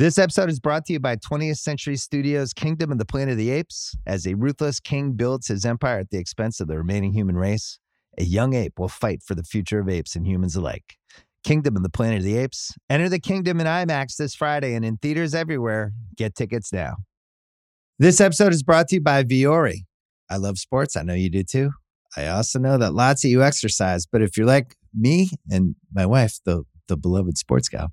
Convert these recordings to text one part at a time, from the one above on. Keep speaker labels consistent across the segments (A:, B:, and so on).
A: This episode is brought to you by 20th Century Studios' Kingdom of the Planet of the Apes. As a ruthless king builds his empire at the expense of the remaining human race, a young ape will fight for the future of apes and humans alike. Kingdom of the Planet of the Apes. Enter the kingdom in IMAX this Friday and in theaters everywhere. Get tickets now. This episode is brought to you by Vuori. I love sports. I know you do too. I also know that lots of you exercise, but if you're like me and my wife, the, the beloved sports gal,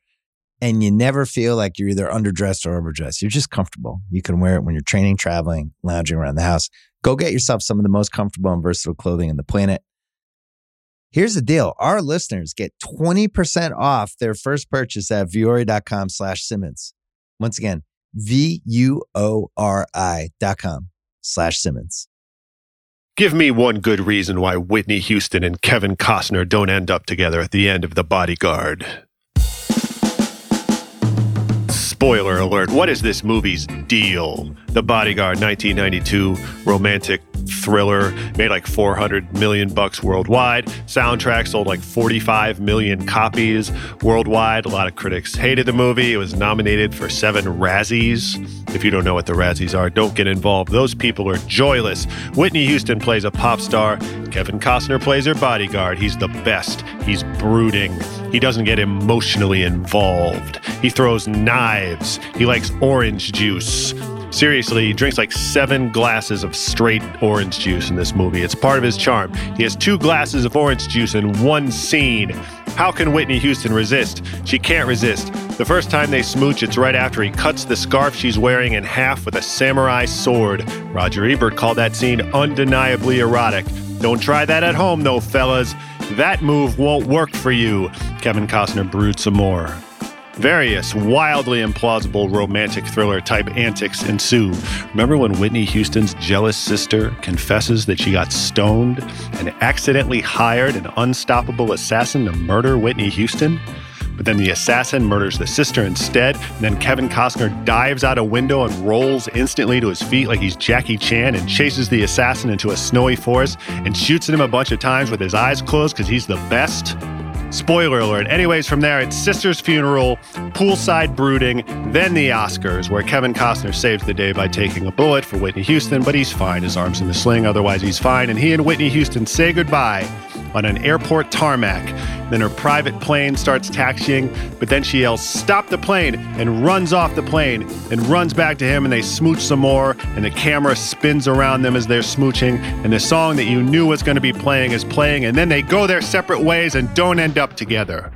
A: and you never feel like you're either underdressed or overdressed. You're just comfortable. You can wear it when you're training, traveling, lounging around the house. Go get yourself some of the most comfortable and versatile clothing on the planet. Here's the deal. Our listeners get 20% off their first purchase at vuori.com slash Simmons. Once again, V-U-O-R-I dot com slash Simmons.
B: Give me one good reason why Whitney Houston and Kevin Costner don't end up together at the end of The Bodyguard spoiler alert, what is this movie's deal? The Bodyguard 1992 romantic thriller made like 400 million bucks worldwide. Soundtrack sold like 45 million copies worldwide. A lot of critics hated the movie. It was nominated for seven Razzies. If you don't know what the Razzies are, don't get involved. Those people are joyless. Whitney Houston plays a pop star. Kevin Costner plays her bodyguard. He's the best. He's brooding. He doesn't get emotionally involved. He throws knives. He likes orange juice. Seriously, he drinks like seven glasses of straight orange juice in this movie. It's part of his charm. He has two glasses of orange juice in one scene. How can Whitney Houston resist? She can't resist. The first time they smooch, it's right after he cuts the scarf she's wearing in half with a samurai sword. Roger Ebert called that scene undeniably erotic. Don't try that at home, though, fellas. That move won't work for you. Kevin Costner brewed some more. Various wildly implausible romantic thriller type antics ensue. Remember when Whitney Houston's jealous sister confesses that she got stoned and accidentally hired an unstoppable assassin to murder Whitney Houston? But then the assassin murders the sister instead. And then Kevin Costner dives out a window and rolls instantly to his feet like he's Jackie Chan and chases the assassin into a snowy forest and shoots at him a bunch of times with his eyes closed because he's the best. Spoiler alert. Anyways, from there, it's Sister's Funeral, Poolside Brooding, then the Oscars, where Kevin Costner saves the day by taking a bullet for Whitney Houston, but he's fine. His arm's in the sling, otherwise, he's fine. And he and Whitney Houston say goodbye on an airport tarmac. Then her private plane starts taxiing, but then she yells, Stop the plane! and runs off the plane and runs back to him, and they smooch some more, and the camera spins around them as they're smooching, and the song that you knew was going to be playing is playing, and then they go their separate ways and don't end up together.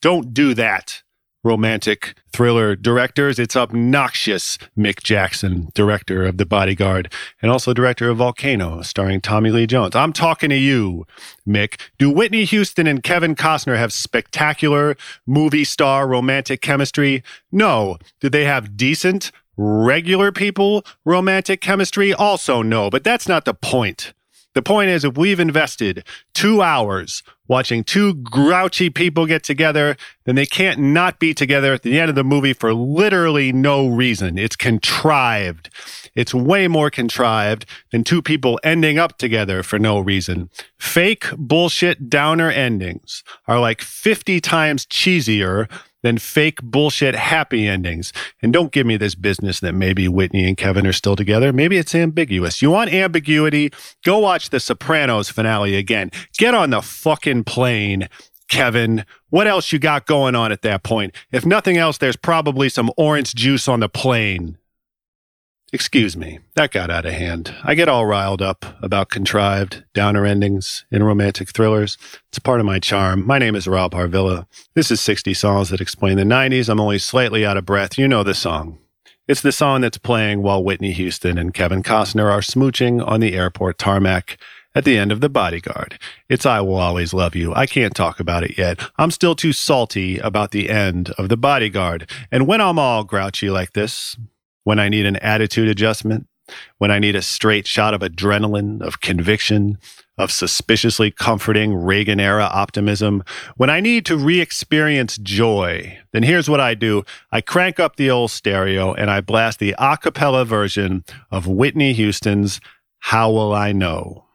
B: Don't do that romantic thriller directors. It's obnoxious Mick Jackson, director of The Bodyguard, and also director of Volcano, starring Tommy Lee Jones. I'm talking to you, Mick. Do Whitney Houston and Kevin Costner have spectacular movie star romantic chemistry? No. Do they have decent, regular people romantic chemistry? Also, no. But that's not the point. The point is, if we've invested two hours watching two grouchy people get together, then they can't not be together at the end of the movie for literally no reason. It's contrived. It's way more contrived than two people ending up together for no reason. Fake bullshit downer endings are like 50 times cheesier than fake bullshit happy endings. And don't give me this business that maybe Whitney and Kevin are still together. Maybe it's ambiguous. You want ambiguity? Go watch the Sopranos finale again. Get on the fucking plane. Kevin, what else you got going on at that point? If nothing else, there's probably some orange juice on the plane. Excuse me, that got out of hand. I get all riled up about contrived, downer endings in romantic thrillers. It's part of my charm. My name is Rob Harvilla. This is 60 Songs That Explain the 90s. I'm only slightly out of breath. You know the song. It's the song that's playing while Whitney Houston and Kevin Costner are smooching on the airport tarmac at the end of The Bodyguard. It's I Will Always Love You. I can't talk about it yet. I'm still too salty about the end of The Bodyguard. And when I'm all grouchy like this, when I need an attitude adjustment, when I need a straight shot of adrenaline, of conviction, of suspiciously comforting Reagan era optimism, when I need to re experience joy, then here's what I do I crank up the old stereo and I blast the a cappella version of Whitney Houston's How Will I Know?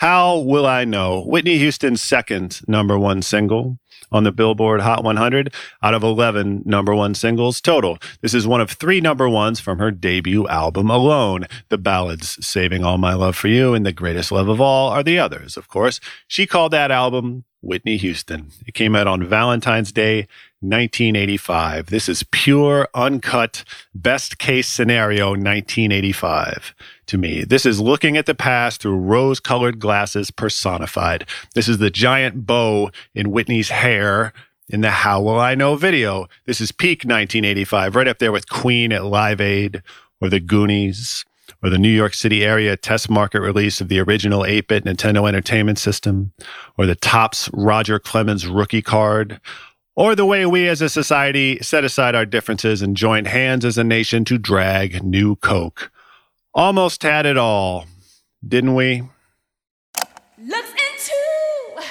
B: How Will I Know? Whitney Houston's second number one single on the Billboard Hot 100 out of 11 number one singles total. This is one of three number ones from her debut album alone. The ballads Saving All My Love for You and The Greatest Love of All are the others, of course. She called that album Whitney Houston. It came out on Valentine's Day, 1985. This is pure, uncut, best case scenario 1985 to me. This is looking at the past through rose colored glasses personified. This is the giant bow in Whitney's hair in the How Will I Know video. This is peak 1985, right up there with Queen at Live Aid or the Goonies or the New York City area test market release of the original 8 bit Nintendo Entertainment System, or the Topps Roger Clemens rookie card, or the way we as a society set aside our differences and joined hands as a nation to drag new Coke. Almost had it all, didn't we? Looks into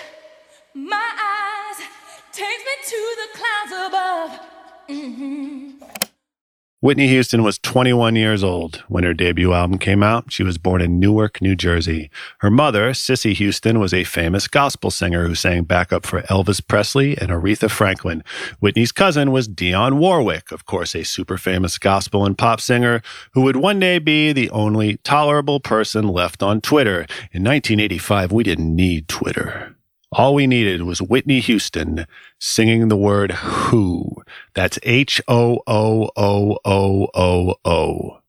B: my eyes, takes me to the clouds above. Mm-hmm. Whitney Houston was 21 years old when her debut album came out. She was born in Newark, New Jersey. Her mother, Cissy Houston, was a famous gospel singer who sang backup for Elvis Presley and Aretha Franklin. Whitney's cousin was Dionne Warwick, of course, a super famous gospel and pop singer who would one day be the only tolerable person left on Twitter. In 1985, we didn't need Twitter. All we needed was Whitney Houston singing the word who. That's H O O O O O. O.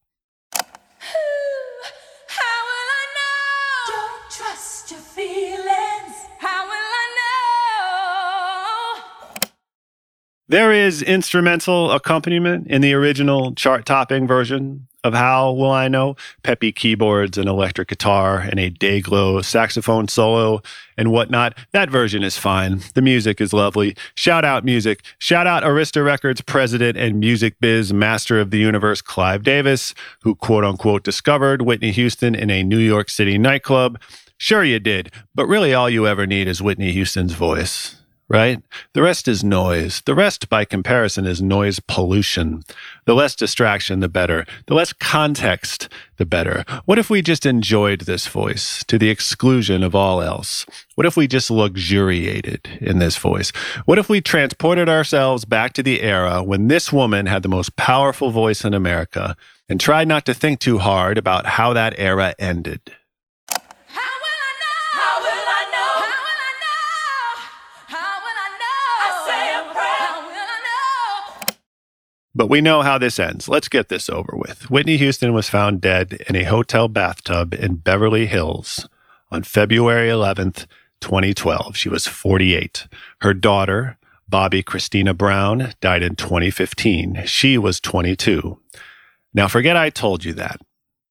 B: There is instrumental accompaniment in the original chart topping version of How Will I Know? Peppy keyboards, an electric guitar, and a Day-Glo saxophone solo and whatnot. That version is fine. The music is lovely. Shout out music. Shout out Arista Records president and music biz master of the universe, Clive Davis, who quote unquote discovered Whitney Houston in a New York City nightclub. Sure, you did, but really all you ever need is Whitney Houston's voice right? The rest is noise. The rest, by comparison, is noise pollution. The less distraction, the better. The less context, the better. What if we just enjoyed this voice to the exclusion of all else? What if we just luxuriated in this voice? What if we transported ourselves back to the era when this woman had the most powerful voice in America and tried not to think too hard about how that era ended? But we know how this ends. Let's get this over with. Whitney Houston was found dead in a hotel bathtub in Beverly Hills on February 11th, 2012. She was 48. Her daughter, Bobbi Kristina Brown, died in 2015. She was 22. Now, forget I told you that.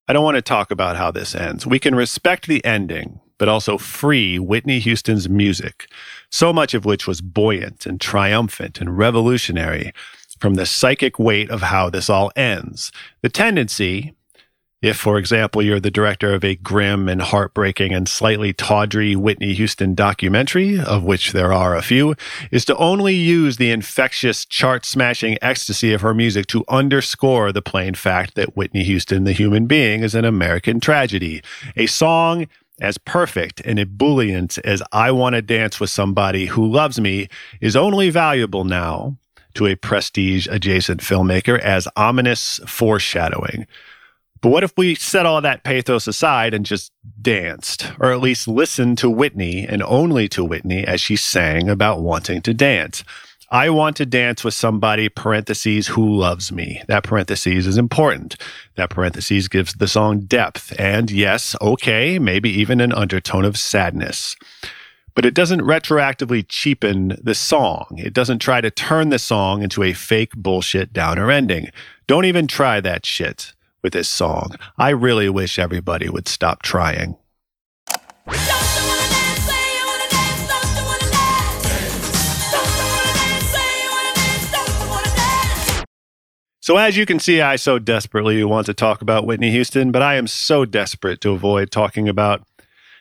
B: I don't want to talk about how this ends. We can respect the ending, but also free Whitney Houston's music, so much of which was buoyant and triumphant and revolutionary from the psychic weight of how this all ends. The tendency, if, for example, you're the director of a grim and heartbreaking and slightly tawdry Whitney Houston documentary, of which there are a few, is to only use the infectious, chart smashing ecstasy of her music to underscore the plain fact that Whitney Houston, the human being, is an American tragedy. A song as perfect and ebullient as I Want to Dance with Somebody Who Loves Me is only valuable now to a prestige adjacent filmmaker as ominous foreshadowing. But what if we set all that pathos aside and just danced, or at least listened to Whitney and only to Whitney as she sang about wanting to dance? I want to dance with somebody, parentheses, who loves me. That parentheses is important. That parentheses gives the song depth and, yes, okay, maybe even an undertone of sadness but it doesn't retroactively cheapen the song. It doesn't try to turn the song into a fake bullshit downer ending. Don't even try that shit with this song. I really wish everybody would stop trying. So, as you can see, I so desperately want to talk about Whitney Houston, but I am so desperate to avoid talking about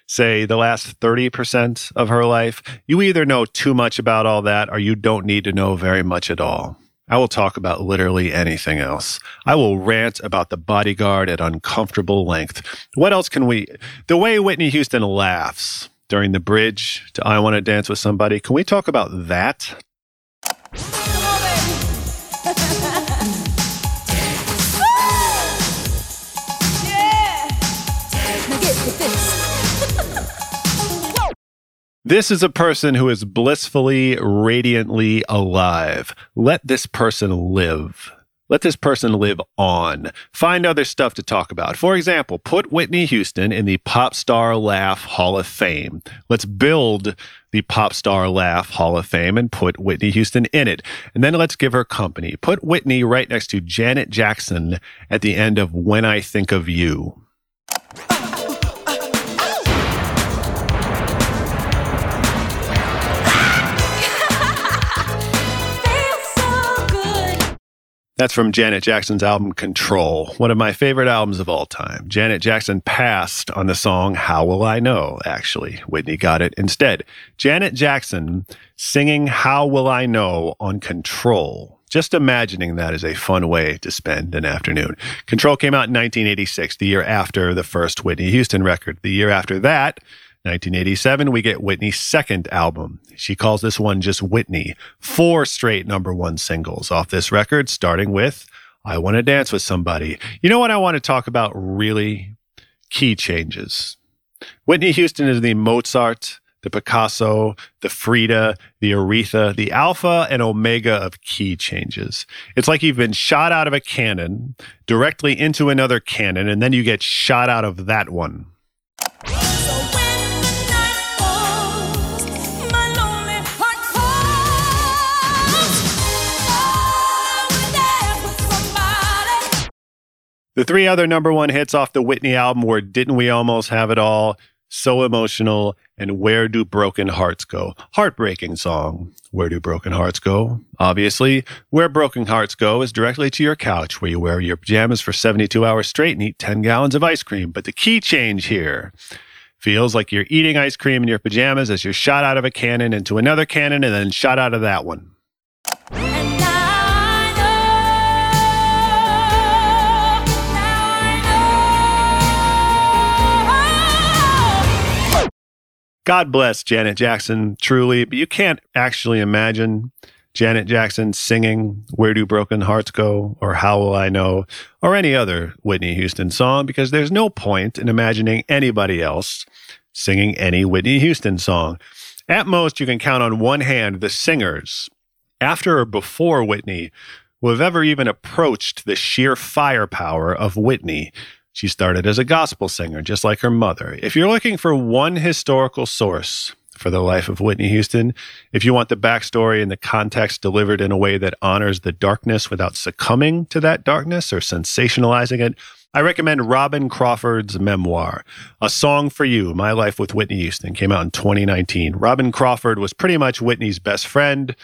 B: say, the last 30% of her life. You either know too much about all that or you don't need to know very much at all. I will talk about literally anything else. I will rant about the bodyguard at uncomfortable length. What else can we? The way Whitney Houston laughs during the bridge to I Want to Dance with Somebody, can we talk about that? This is a person who is blissfully, radiantly alive. Let this person live. Let this person live on. Find other stuff to talk about. For example, put Whitney Houston in the Pop Star Laugh Hall of Fame. Let's build the Pop Star Laugh Hall of Fame and put Whitney Houston in it. And then let's give her company. Put Whitney right next to Janet Jackson at the end of When I Think of You. That's from Janet Jackson's album Control, one of my favorite albums of all time. Janet Jackson passed on the song How Will I Know, actually. Whitney got it instead. Janet Jackson singing How Will I Know on Control. Just imagining that is a fun way to spend an afternoon. Control came out in 1986, the year after the first Whitney Houston record. The year after that, 1987, we get Whitney's second album. She calls this one just Whitney. Four straight number one singles off this record, starting with I Want to Dance with Somebody. You know what I want to talk about really? Key changes. Whitney Houston is the Mozart, the Picasso, the Frida, the Aretha, the alpha and omega of key changes. It's like you've been shot out of a cannon directly into another cannon, and then you get shot out of that one. The three other number one hits off the Whitney album were Didn't We Almost Have It All, So Emotional, and Where Do Broken Hearts Go? Heartbreaking song. Where do broken hearts go? Obviously, where broken hearts go is directly to your couch where you wear your pajamas for 72 hours straight and eat 10 gallons of ice cream. But the key change here feels like you're eating ice cream in your pajamas as you're shot out of a cannon into another cannon and then shot out of that one. God bless Janet Jackson, truly, but you can't actually imagine Janet Jackson singing Where Do Broken Hearts Go or How Will I Know or any other Whitney Houston song because there's no point in imagining anybody else singing any Whitney Houston song. At most, you can count on one hand the singers after or before Whitney who have ever even approached the sheer firepower of Whitney she started as a gospel singer, just like her mother. If you're looking for one historical source for the life of Whitney Houston, if you want the backstory and the context delivered in a way that honors the darkness without succumbing to that darkness or sensationalizing it, I recommend Robyn Crawford's memoir, A Song for You My Life with Whitney Houston, came out in 2019. Robyn Crawford was pretty much Whitney's best friend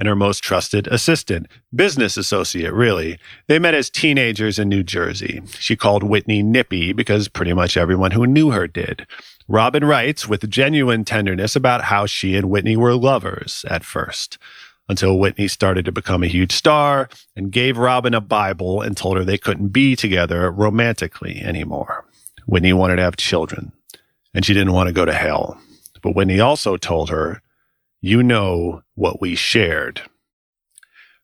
B: and her most trusted assistant, business associate, really. They met as teenagers in New Jersey. She called Whitney Nippy because pretty much everyone who knew her did. Robyn writes with genuine tenderness about how she and Whitney were lovers at first, until Whitney started to become a huge star and gave Robyn a Bible and told her they couldn't be together romantically anymore. Whitney wanted to have children, and she didn't want to go to hell. But Whitney also told her you know what we shared.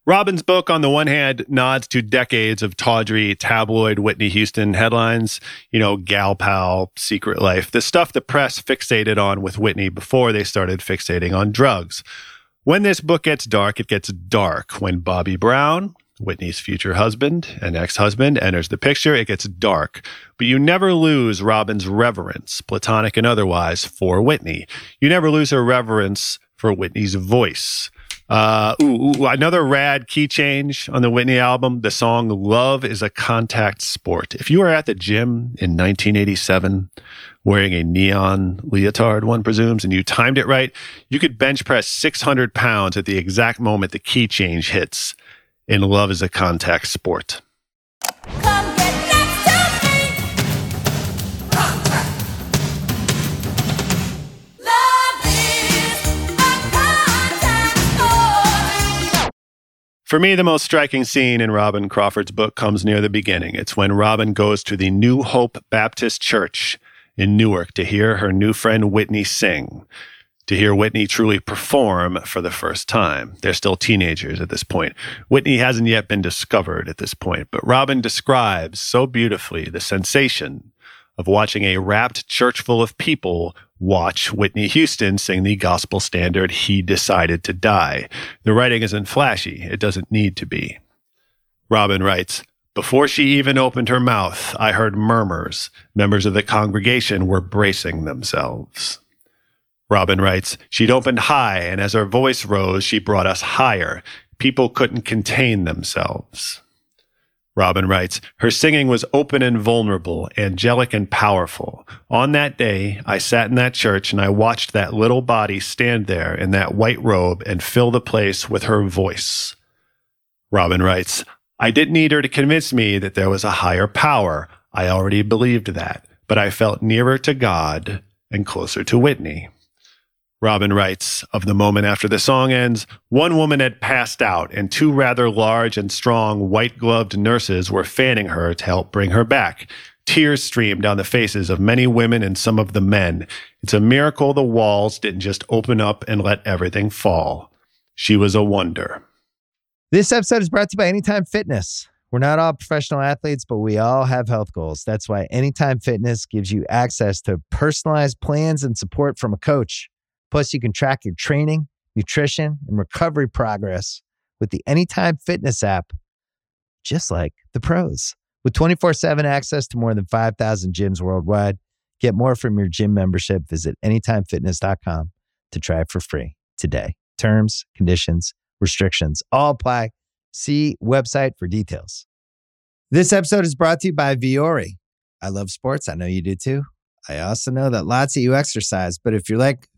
B: Robyn's book, on the one hand, nods to decades of tawdry tabloid Whitney Houston headlines, you know, gal pal, secret life, the stuff the press fixated on with Whitney before they started fixating on drugs. When this book gets dark, it gets dark. When Bobby Brown, Whitney's future husband and ex husband, enters the picture, it gets dark. But you never lose Robyn's reverence, platonic and otherwise, for Whitney. You never lose her reverence for Whitney's voice. Uh, ooh, ooh, another rad key change on the Whitney album. The song Love is a Contact Sport. If you were at the gym in 1987 wearing a neon leotard, one presumes, and you timed it right, you could bench press 600 pounds at the exact moment the key change hits. in Love is a Contact Sport. For me, the most striking scene in Robyn Crawford's book comes near the beginning. It's when Robyn goes to the New Hope Baptist Church in Newark to hear her new friend Whitney sing, to hear Whitney truly perform for the first time. They're still teenagers at this point. Whitney hasn't yet been discovered at this point, but Robyn describes so beautifully the sensation of watching a rapt church full of people watch Whitney Houston sing the gospel standard, He Decided to Die. The writing isn't flashy, it doesn't need to be. Robyn writes, Before she even opened her mouth, I heard murmurs. Members of the congregation were bracing themselves. Robyn writes, She'd opened high, and as her voice rose, she brought us higher. People couldn't contain themselves. Robyn writes, Her singing was open and vulnerable, angelic and powerful. On that day, I sat in that church and I watched that little body stand there in that white robe and fill the place with her voice. Robyn writes, I didn't need her to convince me that there was a higher power. I already believed that, but I felt nearer to God and closer to Whitney. Robyn writes of the moment after the song ends, one woman had passed out, and two rather large and strong white gloved nurses were fanning her to help bring her back. Tears streamed down the faces of many women and some of the men. It's a miracle the walls didn't just open up and let everything fall. She was a wonder.
A: This episode is brought to you by Anytime Fitness. We're not all professional athletes, but we all have health goals. That's why Anytime Fitness gives you access to personalized plans and support from a coach. Plus, you can track your training, nutrition, and recovery progress with the Anytime Fitness app, just like the pros. With 24 7 access to more than 5,000 gyms worldwide, get more from your gym membership. Visit AnytimeFitness.com to try it for free today. Terms, conditions, restrictions all apply. See website for details. This episode is brought to you by Vuori. I love sports. I know you do too. I also know that lots of you exercise, but if you're like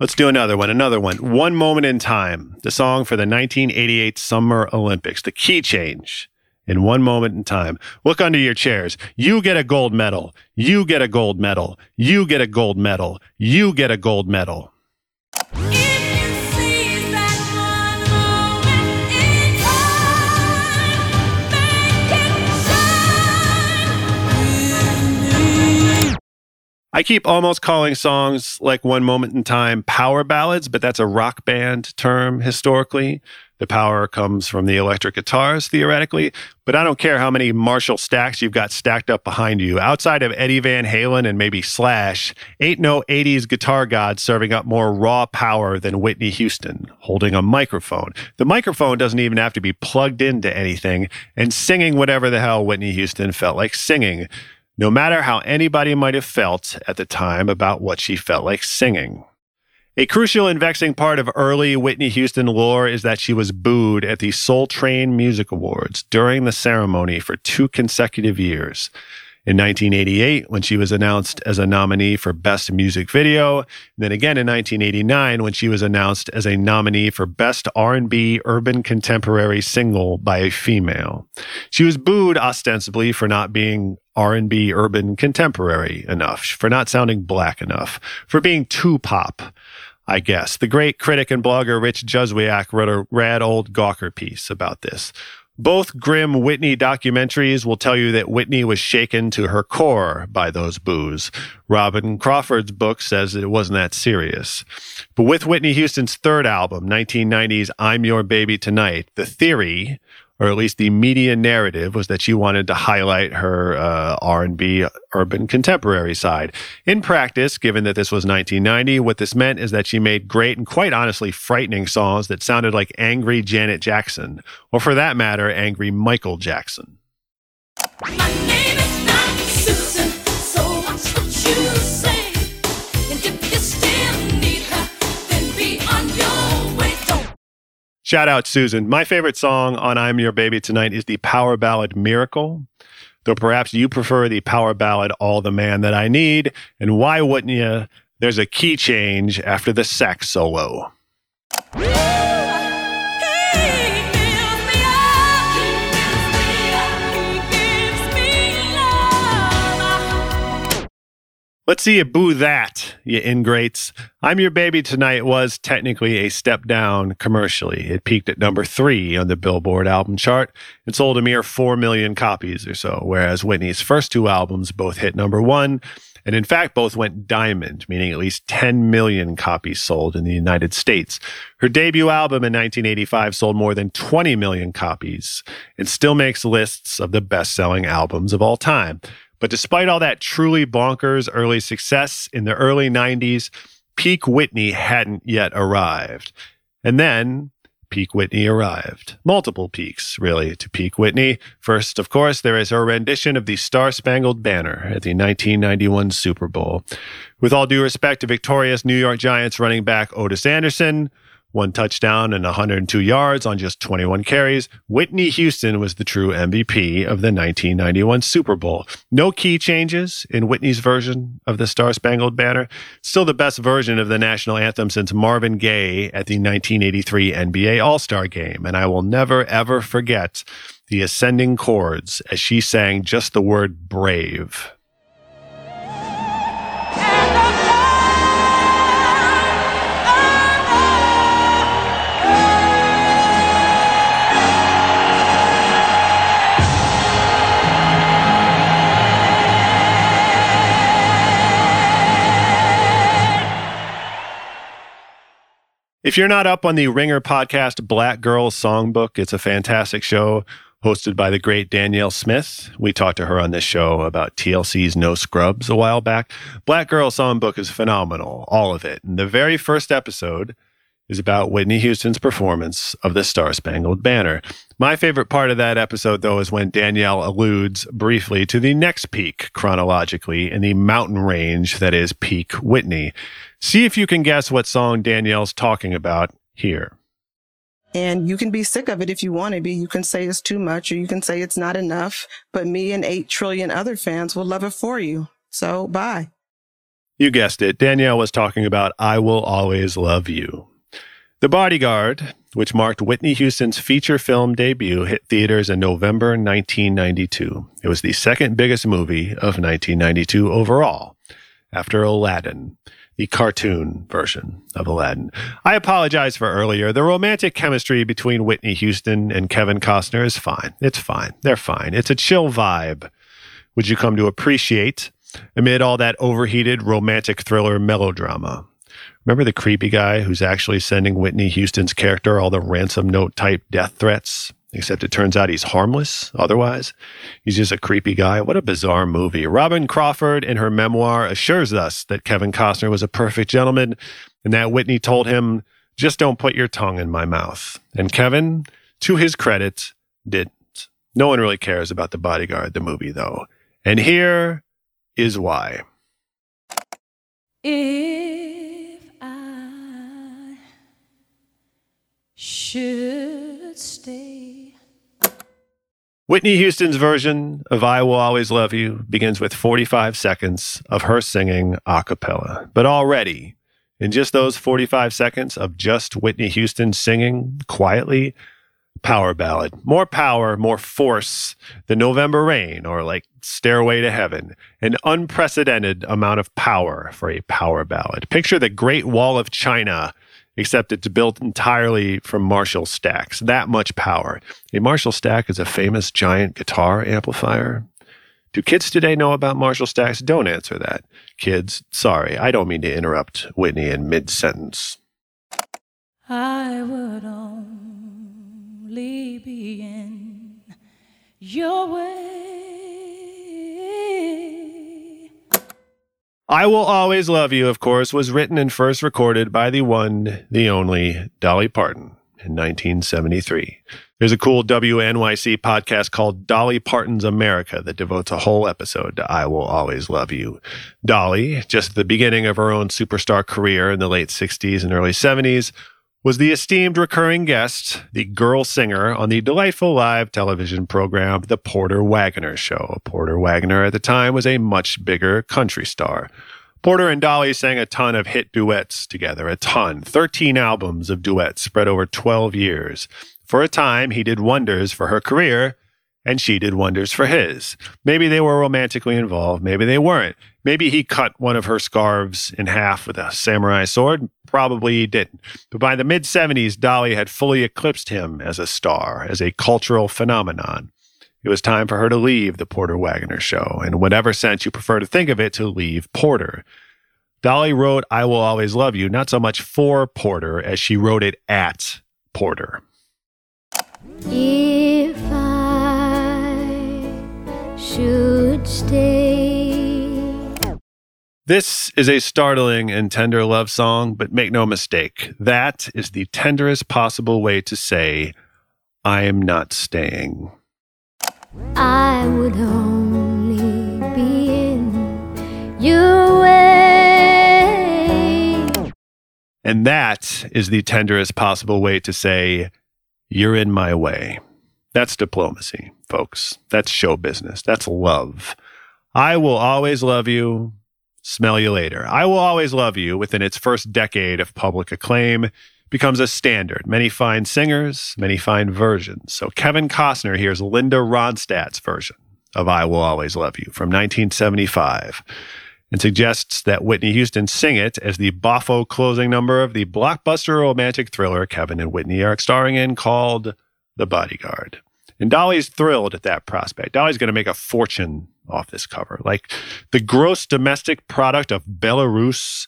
B: Let's do another one. Another one. One Moment in Time, the song for the 1988 Summer Olympics, the key change in one moment in time. Look under your chairs. You get a gold medal. You get a gold medal. You get a gold medal. You get a gold medal. I keep almost calling songs like One Moment in Time power ballads, but that's a rock band term historically. The power comes from the electric guitars, theoretically, but I don't care how many Marshall stacks you've got stacked up behind you. Outside of Eddie Van Halen and maybe Slash, ain't no 80s guitar god serving up more raw power than Whitney Houston, holding a microphone. The microphone doesn't even have to be plugged into anything, and singing whatever the hell Whitney Houston felt like singing no matter how anybody might have felt at the time about what she felt like singing. A crucial and vexing part of early Whitney Houston lore is that she was booed at the Soul Train Music Awards during the ceremony for two consecutive years. In 1988, when she was announced as a nominee for Best Music Video, and then again in 1989 when she was announced as a nominee for Best R&B Urban Contemporary Single by a female. She was booed ostensibly for not being R&B urban contemporary enough, for not sounding black enough, for being too pop. I guess. The great critic and blogger Rich Juzwiak wrote a rad old Gawker piece about this. Both grim Whitney documentaries will tell you that Whitney was shaken to her core by those boos. Robyn Crawford's book says that it wasn't that serious. But with Whitney Houston's third album, 1990's I'm Your Baby Tonight, the theory or at least the media narrative was that she wanted to highlight her uh, r&b urban contemporary side. In practice given that this was 1990 what this meant is that she made great and quite honestly frightening songs that sounded like angry janet jackson or for that matter angry michael jackson Shout out Susan. My favorite song on I'm Your Baby Tonight is the power ballad Miracle. Though perhaps you prefer the power ballad All the Man That I Need. And why wouldn't you? There's a key change after the sax solo. Let's see you boo that, you ingrates. I'm Your Baby Tonight was technically a step down commercially. It peaked at number three on the Billboard album chart and sold a mere 4 million copies or so, whereas Whitney's first two albums both hit number one, and in fact, both went diamond, meaning at least 10 million copies sold in the United States. Her debut album in 1985 sold more than 20 million copies and still makes lists of the best selling albums of all time. But despite all that truly bonkers early success in the early 90s, peak Whitney hadn't yet arrived. And then peak Whitney arrived. Multiple peaks, really, to peak Whitney. First, of course, there is her rendition of the Star Spangled Banner at the 1991 Super Bowl. With all due respect to victorious New York Giants running back Ottis Anderson, one touchdown and 102 yards on just 21 carries, Whitney Houston was the true MVP of the 1991 Super Bowl. No key changes in Whitney's version of the Star Spangled Banner. Still the best version of the national anthem since Marvin Gaye at the 1983 NBA All Star game. And I will never, ever forget the ascending chords as she sang just the word brave. If you're not up on the Ringer podcast Black Girls Songbook, it's a fantastic show hosted by the great Danyel Smith. We talked to her on this show about TLC's No Scrubs a while back. Black Girl Songbook is phenomenal, all of it. And the very first episode is about Whitney Houston's performance of the Star Spangled Banner. My favorite part of that episode, though, is when Danyel alludes briefly to the next peak chronologically in the mountain range that is peak Whitney. See if you can guess what song Danyel's talking about here.
C: And you can be sick of it if you want to be. You can say it's too much or you can say it's not enough, but me and 8 trillion other fans will love it for you. So bye.
B: You guessed it. Danyel was talking about I Will Always Love You. The Bodyguard, which marked Whitney Houston's feature film debut, hit theaters in November 1992. It was the second biggest movie of 1992 overall, after Aladdin, the cartoon version of Aladdin. I apologize for earlier. The romantic chemistry between Whitney Houston and Kevin Costner is fine. It's fine. They're fine. It's a chill vibe, which you come to appreciate amid all that overheated romantic thriller melodrama. Remember the creepy guy who's actually sending Whitney Houston's character all the ransom note type death threats? Except it turns out he's harmless otherwise. He's just a creepy guy. What a bizarre movie. Robyn Crawford, in her memoir, assures us that Kevin Costner was a perfect gentleman and that Whitney told him, just don't put your tongue in my mouth. And Kevin, to his credit, didn't. No one really cares about The Bodyguard, the movie, though. And here is why.
D: If I should stay.
B: Whitney Houston's version of I Will Always Love You begins with 45 seconds of her singing a cappella. But already, in just those 45 seconds of just Whitney Houston singing quietly, power ballad. More power, more force than November Rain or like Stairway to Heaven. An unprecedented amount of power for a power ballad. Picture the Great Wall of China except it's built entirely from Marshall stacks. That much power. A Marshall stack is a famous giant guitar amplifier. Do kids today know about Marshall stacks? Don't answer that. Kids, sorry, I don't mean to interrupt Whitney in mid sentence.
D: I would only be in your way.
B: I Will Always Love You, of course, was written and first recorded by the one, the only Dolly Parton in 1973. There's a cool WNYC podcast called Dolly Parton's America that devotes a whole episode to I Will Always Love You. Dolly, just at the beginning of her own superstar career in the late 60s and early 70s, was the esteemed recurring guest, the girl singer on the delightful live television program The Porter Wagoner Show. Porter Wagoner at the time was a much bigger country star. Porter and Dolly sang a ton of hit duets together, a ton, 13 albums of duets spread over 12 years. For a time, he did wonders for her career, and she did wonders for his. Maybe they were romantically involved, maybe they weren't. Maybe he cut one of her scarves in half with a samurai sword. Probably he didn't. But by the mid 70s, Dolly had fully eclipsed him as a star, as a cultural phenomenon. It was time for her to leave the Porter Wagoner show, in whatever sense you prefer to think of it, to leave Porter. Dolly wrote I Will Always Love You, not so much for Porter as she wrote it at Porter.
E: If I should stay.
B: This is a startling and tender love song, but make no mistake, that is the tenderest possible way to say, I am not staying.
E: I would only be in your way.
B: And that is the tenderest possible way to say, You're in my way. That's diplomacy, folks. That's show business. That's love. I will always love you. Smell you later. I will always love you within its first decade of public acclaim becomes a standard. Many fine singers, many fine versions. So Kevin Costner hears Linda Ronstadt's version of I Will Always Love You from 1975 and suggests that Whitney Houston sing it as the boffo closing number of the blockbuster romantic thriller Kevin and Whitney are starring in called The Bodyguard. And Dolly's thrilled at that prospect. Dolly's going to make a fortune off this cover. Like the gross domestic product of Belarus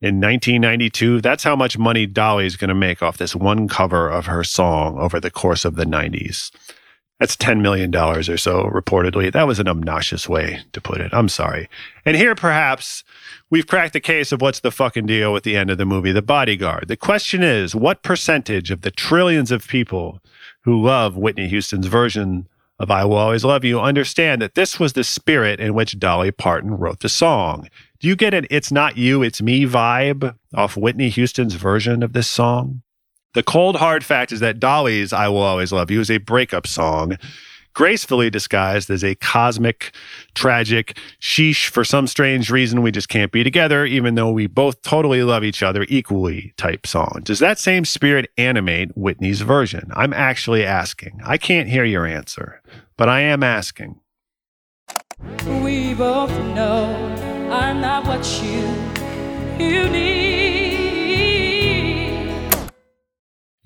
B: in 1992, that's how much money Dolly's going to make off this one cover of her song over the course of the 90s. That's $10 million or so, reportedly. That was an obnoxious way to put it. I'm sorry. And here, perhaps, we've cracked the case of what's the fucking deal with the end of the movie, The Bodyguard. The question is what percentage of the trillions of people who love Whitney Houston's version of I Will Always Love You understand that this was the spirit in which Dolly Parton wrote the song? Do you get an It's Not You, It's Me vibe off Whitney Houston's version of this song? The cold hard fact is that Dolly's I Will Always Love You is a breakup song, gracefully disguised as a cosmic, tragic, sheesh, for some strange reason we just can't be together, even though we both totally love each other equally type song. Does that same spirit animate Whitney's version? I'm actually asking. I can't hear your answer, but I am asking.
D: We both know I'm not what you you need.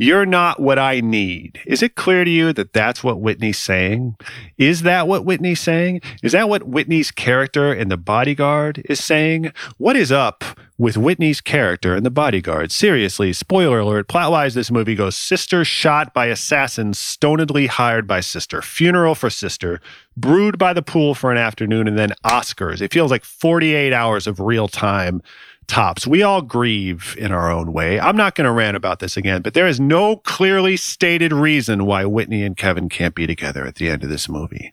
B: You're not what I need. Is it clear to you that that's what Whitney's saying? Is that what Whitney's saying? Is that what Whitney's character in The Bodyguard is saying? What is up with Whitney's character in The Bodyguard? Seriously, spoiler alert, plot-wise, this movie goes sister shot by assassin, stonedly hired by sister, funeral for sister, brewed by the pool for an afternoon, and then Oscars. It feels like 48 hours of real time tops. We all grieve in our own way. I'm not going to rant about this again, but there is no clearly stated reason why Whitney and Kevin can't be together at the end of this movie.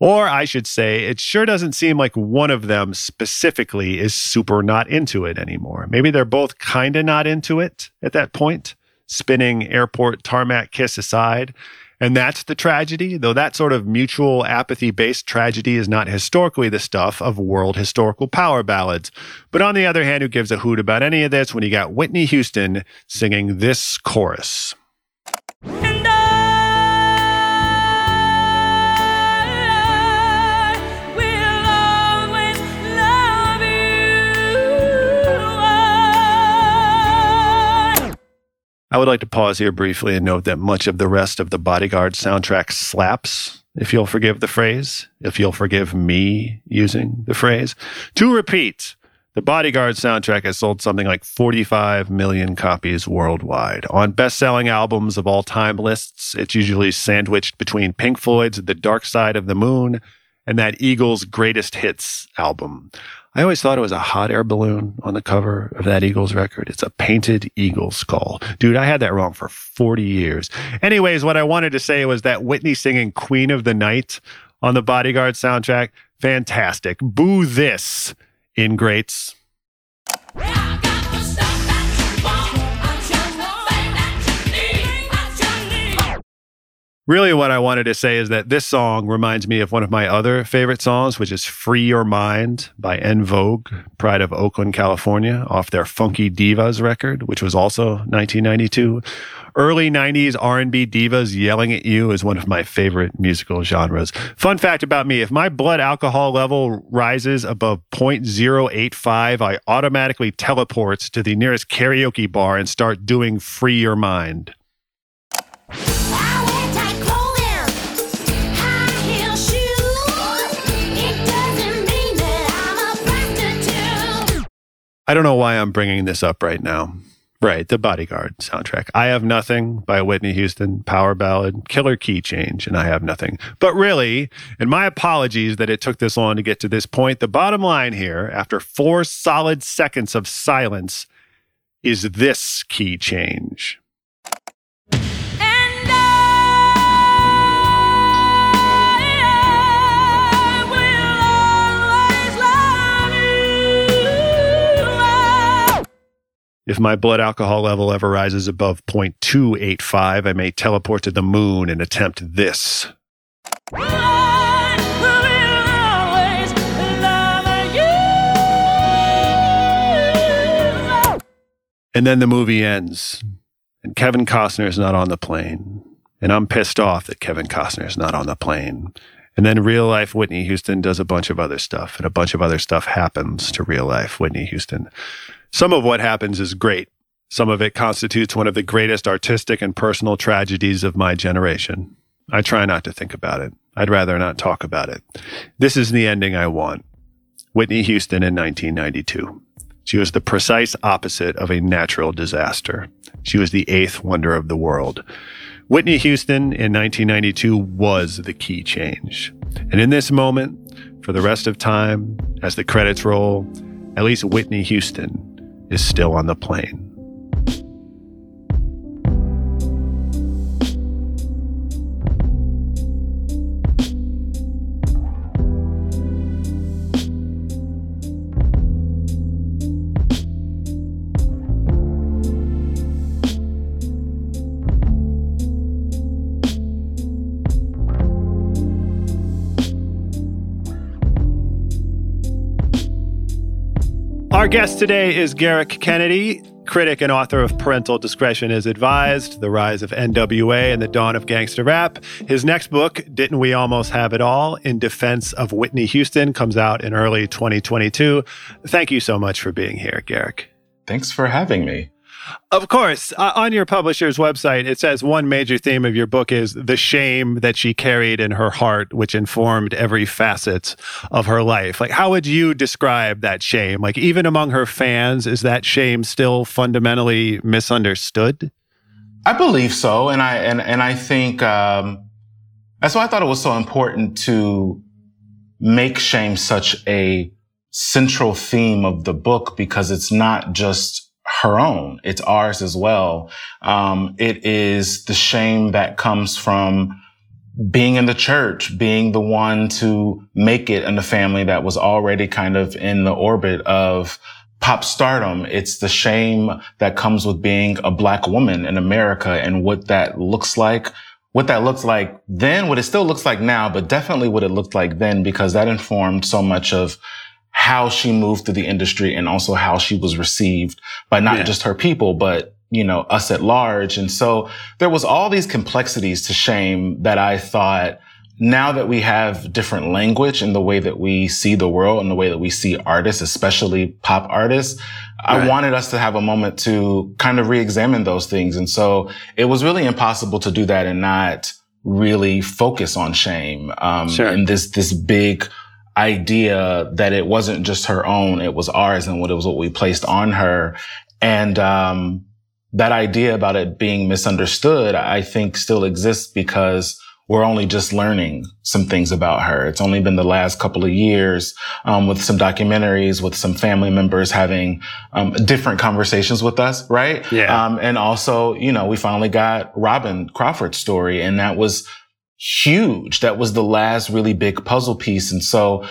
B: Or I should say, it sure doesn't seem like one of them specifically is super not into it anymore. Maybe they're both kind of not into it at that point, spinning airport tarmac kiss aside. And that's the tragedy, though that sort of mutual apathy based tragedy is not historically the stuff of world historical power ballads. But on the other hand, who gives a hoot about any of this when you got Whitney Houston singing this chorus?
D: I
B: would like to pause here briefly and note that much of the rest of the Bodyguard soundtrack slaps, if you'll forgive the phrase, if you'll forgive me using the phrase. To repeat, the Bodyguard soundtrack has sold something like 45 million copies worldwide. On best selling albums of all time lists, it's usually sandwiched between Pink Floyd's The Dark Side of the Moon and that Eagles Greatest Hits album. I always thought it was a hot air balloon on the cover of that Eagles record. It's a painted eagle skull. Dude, I had that wrong for 40 years. Anyways, what I wanted to say was that Whitney singing Queen of the Night on the Bodyguard soundtrack, fantastic. Boo this in greats. Really, what I wanted to say is that this song reminds me of one of my other favorite songs, which is Free Your Mind by En Vogue, Pride of Oakland, California, off their Funky Divas record, which was also 1992. Early 90s R&B divas yelling at you is one of my favorite musical genres. Fun fact about me, if my blood alcohol level rises above 0.085, I automatically teleport to the nearest karaoke bar and start doing Free Your Mind.
D: I
B: don't know why I'm bringing this up right now. Right, the Bodyguard soundtrack. I Have Nothing by Whitney Houston, power ballad, killer key change, and I Have Nothing. But really, and my apologies that it took this long to get to this point, the bottom line here, after four solid seconds of silence, is this key change. If my blood alcohol level ever rises above 0.285, I may teleport to the moon and attempt this.
D: I will always love you.
B: And then the movie ends, and Kevin Costner is not on the plane. And I'm pissed off that Kevin Costner is not on the plane. And then real life Whitney Houston does a bunch of other stuff, and a bunch of other stuff happens to real life Whitney Houston. Some of what happens is great. Some of it constitutes one of the greatest artistic and personal tragedies of my generation. I try not to think about it. I'd rather not talk about it. This is the ending I want. Whitney Houston in 1992. She was the precise opposite of a natural disaster. She was the eighth wonder of the world. Whitney Houston in 1992 was the key change. And in this moment, for the rest of time, as the credits roll, at least Whitney Houston is still on the plane. Guest today is Gerrick Kennedy, critic and author of Parental Discretion is Advised, The Rise of NWA and the Dawn of Gangsta Rap. His next book, Didn't We Almost Have It All, In Defense of Whitney Houston, comes out in early 2022. Thank you so much for being here, Gerrick.
F: Thanks for having me.
B: Of course, uh, on your publisher's website, it says one major theme of your book is the shame that she carried in her heart, which informed every facet of her life. Like, how would you describe that shame? Like, even among her fans, is that shame still fundamentally misunderstood?
F: I believe so, and I and and I think um, that's why I thought it was so important to make shame such a central theme of the book because it's not just her own; it's ours as well. Um, it is the shame that comes from being in the church, being the one to make it in the family that was already kind of in the orbit of pop stardom. It's the shame that comes with being a black woman in America and what that looks like, what that looks like then, what it still looks like now, but definitely what it looked like then, because that informed so much of how she moved through the industry and also how she was received by not
B: Yeah.
F: just her people, but you know, us at large. And so there was all these complexities to shame that I thought now that we have different language in the way that we see the world and the way that we see artists, especially pop artists, I wanted us to have a moment to kind of re-examine those things. And so it was really impossible to do that and not really focus on shame. Um,
B: Sure.
F: and this, this big idea that it wasn't just her own, it was ours and what it was what we placed on her. And, um, that idea about it being misunderstood, I think still exists because we're only just learning some things about her. It's only been the last couple of years, um, with some documentaries, with some family members having, um, different conversations with us, right?
B: Yeah.
F: Um, and also, you know, we finally got Robyn Crawford's story and that was huge. That was the last really big puzzle piece. And so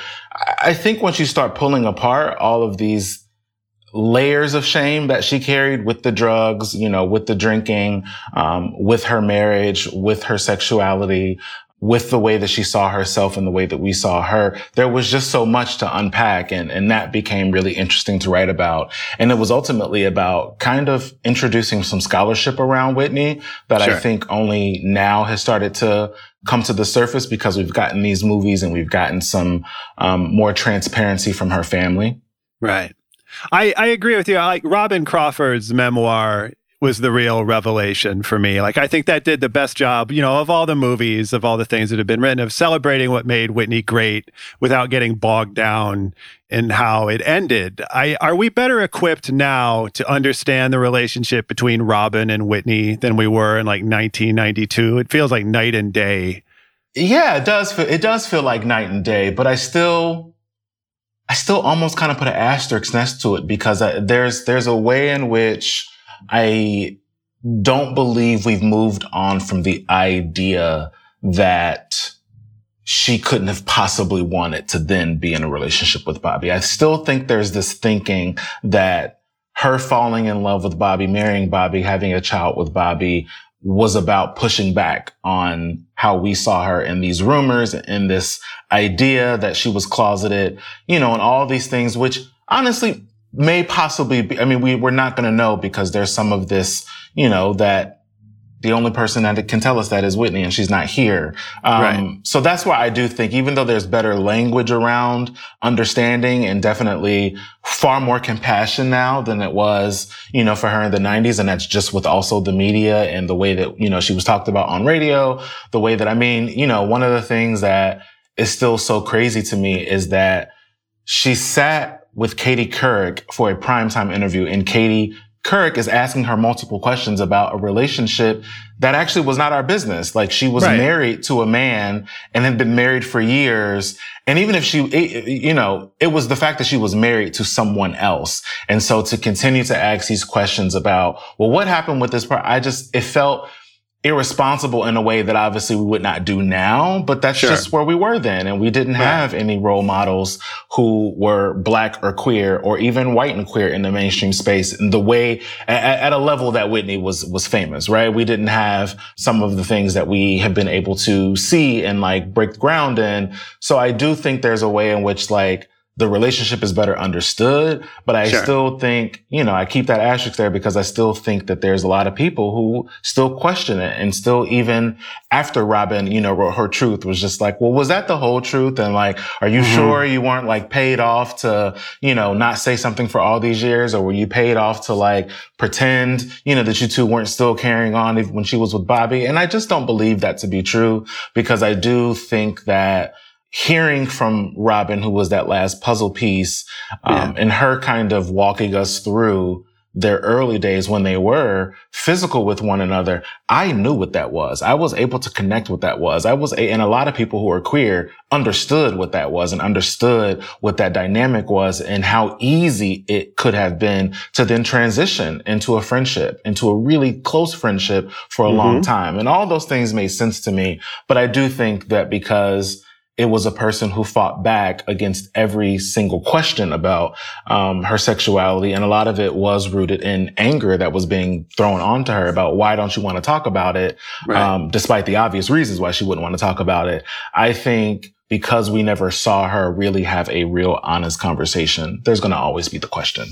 F: I think once you start pulling apart all of these layers of shame that she carried with the drugs, you know, with the drinking, um, with her marriage, with her sexuality, with the way that she saw herself and the way that we saw her, there was just so much to unpack. And, and that became really interesting to write about. And it was ultimately about kind of introducing some scholarship around Whitney that
B: Sure.
F: I think only now has started to come to the surface because we've gotten these movies and we've gotten some, um, more transparency from her family.
B: Right. I, I agree with you. I like Robyn Crawford's memoir was the real revelation for me. Like I think that did the best job, you know, of all the movies, of all the things that have been written, of celebrating what made Whitney great without getting bogged down in how it ended. I are we better equipped now to understand the relationship between Robyn and Whitney than we were in like 1992? It feels like night and day.
F: Yeah, it does feel, it does feel like night and day, but I still, I still almost kind of put an asterisk next to it because I, there's, there's a way in which I don't believe we've moved on from the idea that she couldn't have possibly wanted to then be in a relationship with Bobby. I still think there's this thinking that her falling in love with Bobby, marrying Bobby, having a child with Bobby was about pushing back on how we saw her in these rumors and in this idea that she was closeted, you know, and all these things, which honestly may possibly be, I mean, we, we're not going to know because there's some of this, you know, that the only person that can tell us that is Whitney and she's not here. Um,
B: Right.
F: so that's why I do think even though there's better language around understanding and definitely far more compassion now than it was, you know, for her in the nineties. And that's just with also the media and the way that, you know, she was talked about on radio, the way that, I mean, you know, one of the things that is still so crazy to me is that she sat with Katie Couric for a primetime interview and Katie Couric is asking her multiple questions about a relationship that actually was not our business. Like she was
B: Right.
F: married to a man and had been married for years. And even if she, it- you know, it was the fact that she was married to someone else. And so to continue to ask these questions about, well, what happened with this part? I just, it felt irresponsible in a way that obviously we would not do now, but that's
B: Sure.
F: just where we were then. And we didn't
B: Right.
F: have any role models who were black or queer or even white and queer in the mainstream space in the way at, at a level that Whitney was, was famous, right? We didn't have some of the things that we have been able to see and like break ground in. So I do think there's a way in which like, the relationship is better understood, but I
B: Sure.
F: still think, you know, I keep that asterisk there because I still think that there's a lot of people who still question it and still even after Robyn, you know, wrote her truth was just like, well, was that the whole truth? And like, are you
B: Mhm.
F: sure you weren't like paid off to, you know, not say something for all these years? Or were you paid off to like pretend, you know, that you two weren't still carrying on when she was with Bobby? And I just don't believe that to be true because I do think that hearing from Robyn, who was that last puzzle piece, um, and her kind of walking us through their early days when they were physical with one another, I knew what that was. I was able to connect what that was. I was, a- and a lot of people who are queer understood what that was and understood what that dynamic was and how easy it could have been to then transition into a friendship, into a really close friendship for a long time. And all those things made sense to me. But I do think that because it was a person who fought back against every single question about um, her sexuality. And a lot of it was rooted in anger that was being thrown onto her about why don't you want to talk about it?
B: Right.
F: Um, despite the obvious reasons why she wouldn't want to talk about it. I think because we never saw her really have a real honest conversation, there's going to always be the question.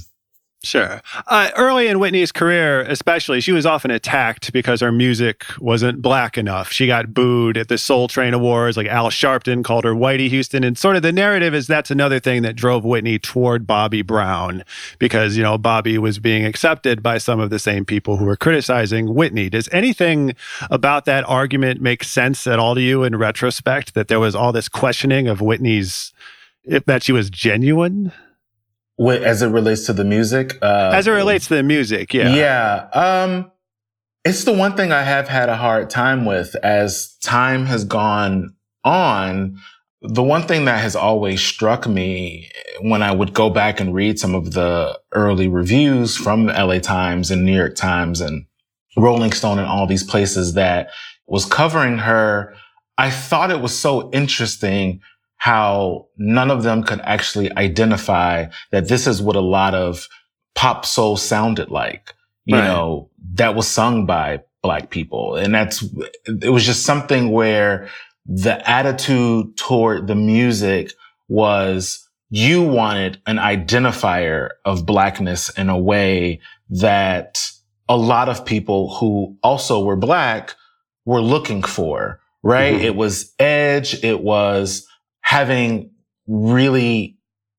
B: Sure. Uh, early in Whitney's career, especially, she was often attacked because her music wasn't black enough. She got booed at the Soul Train Awards, like Al Sharpton called her Whitey Houston. And sort of the narrative is that's another thing that drove Whitney toward Bobby Brown because, you know, Bobby was being accepted by some of the same people who were criticizing Whitney. Does anything about that argument make sense at all to you in retrospect that there was all this questioning of Whitney's, if that she was genuine?
F: Wait, as it relates to the music, uh,
B: As it relates to the music, yeah.
F: Yeah. Um, it's the one thing I have had a hard time with as time has gone on. The one thing that has always struck me when I would go back and read some of the early reviews from LA Times and New York Times and Rolling Stone and all these places that was covering her, I thought it was so interesting how none of them could actually identify that this is what a lot of pop soul sounded like, you
B: Right.
F: know, that was sung by black people. And that's, it was just something where the attitude toward the music was you wanted an identifier of blackness in a way that a lot of people who also were black were looking for, right?
B: Mhm.
F: It was edge. It was having really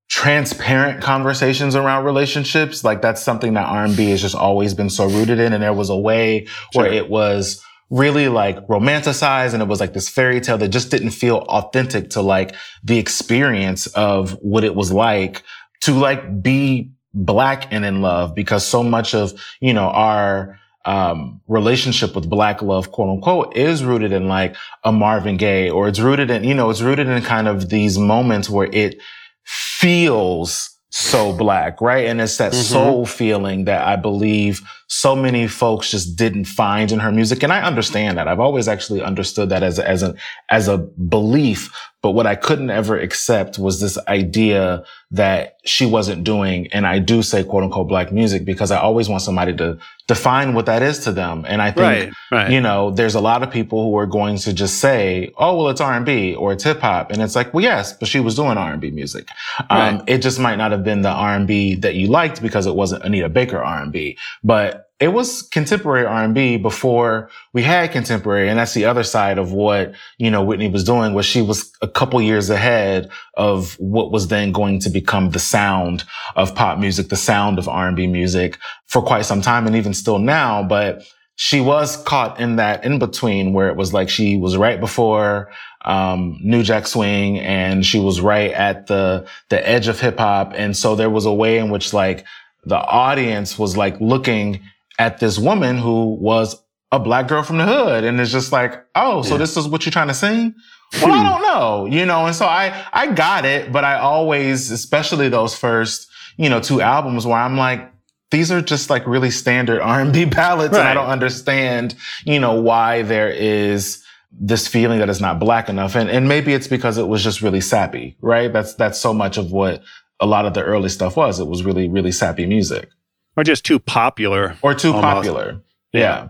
F: transparent conversations around relationships. Like that's something that R&B has just always been so rooted in. And there was a way where it was really like romanticized and it was like this fairy tale that just didn't feel authentic to like the experience of what it was like to like be black and in love because so much of, you know, our um, relationship with black love, quote unquote, is rooted in like a Marvin Gaye or it's rooted in, you know, it's rooted in kind of these moments where it feels so black, right? And it's that
B: Mhm.
F: soul feeling that I believe so many folks just didn't find in her music. And I understand that. I've always actually understood that as, a- as a, as a belief. But what I couldn't ever accept was this idea that she wasn't doing, and I do say quote unquote black music because I always want somebody to define what that is to them. And I think
B: Right, right.
F: you know, there's a lot of people who are going to just say, "Oh, well, it's R&B or it's hip hop," and it's like, well, yes, but she was doing R&B music. Um, It just might not have been the R&B that you liked because it wasn't Anita Baker R&B, but it was contemporary R&B before we had contemporary, and that's the other side of what you know Whitney was doing. Was she was a couple years ahead of what was then going to become the sound of pop music, the sound of R&B music for quite some time, and even still now, but she was caught in that in between where it was like she was right before um, New Jack Swing and she was right at the the edge of hip hop, and so there was a way in which like the audience was like looking at this woman who was a black girl from the hood, and it's just like, oh, so
B: Yeah.
F: this is what you're trying to sing. Well, I hmm. don't know, you know, and so I I got it, but I always, especially those first, you know, two albums where I'm like, these are just like really standard R&B ballads, and I don't understand, you know, why there is this feeling that it's not black enough, and and maybe it's because it was just really sappy, right? That's that's so much of what a lot of the early stuff was. It was really really sappy music,
B: or just too popular.
F: or too
B: Almost.
F: popular.
B: Yeah.
F: yeah.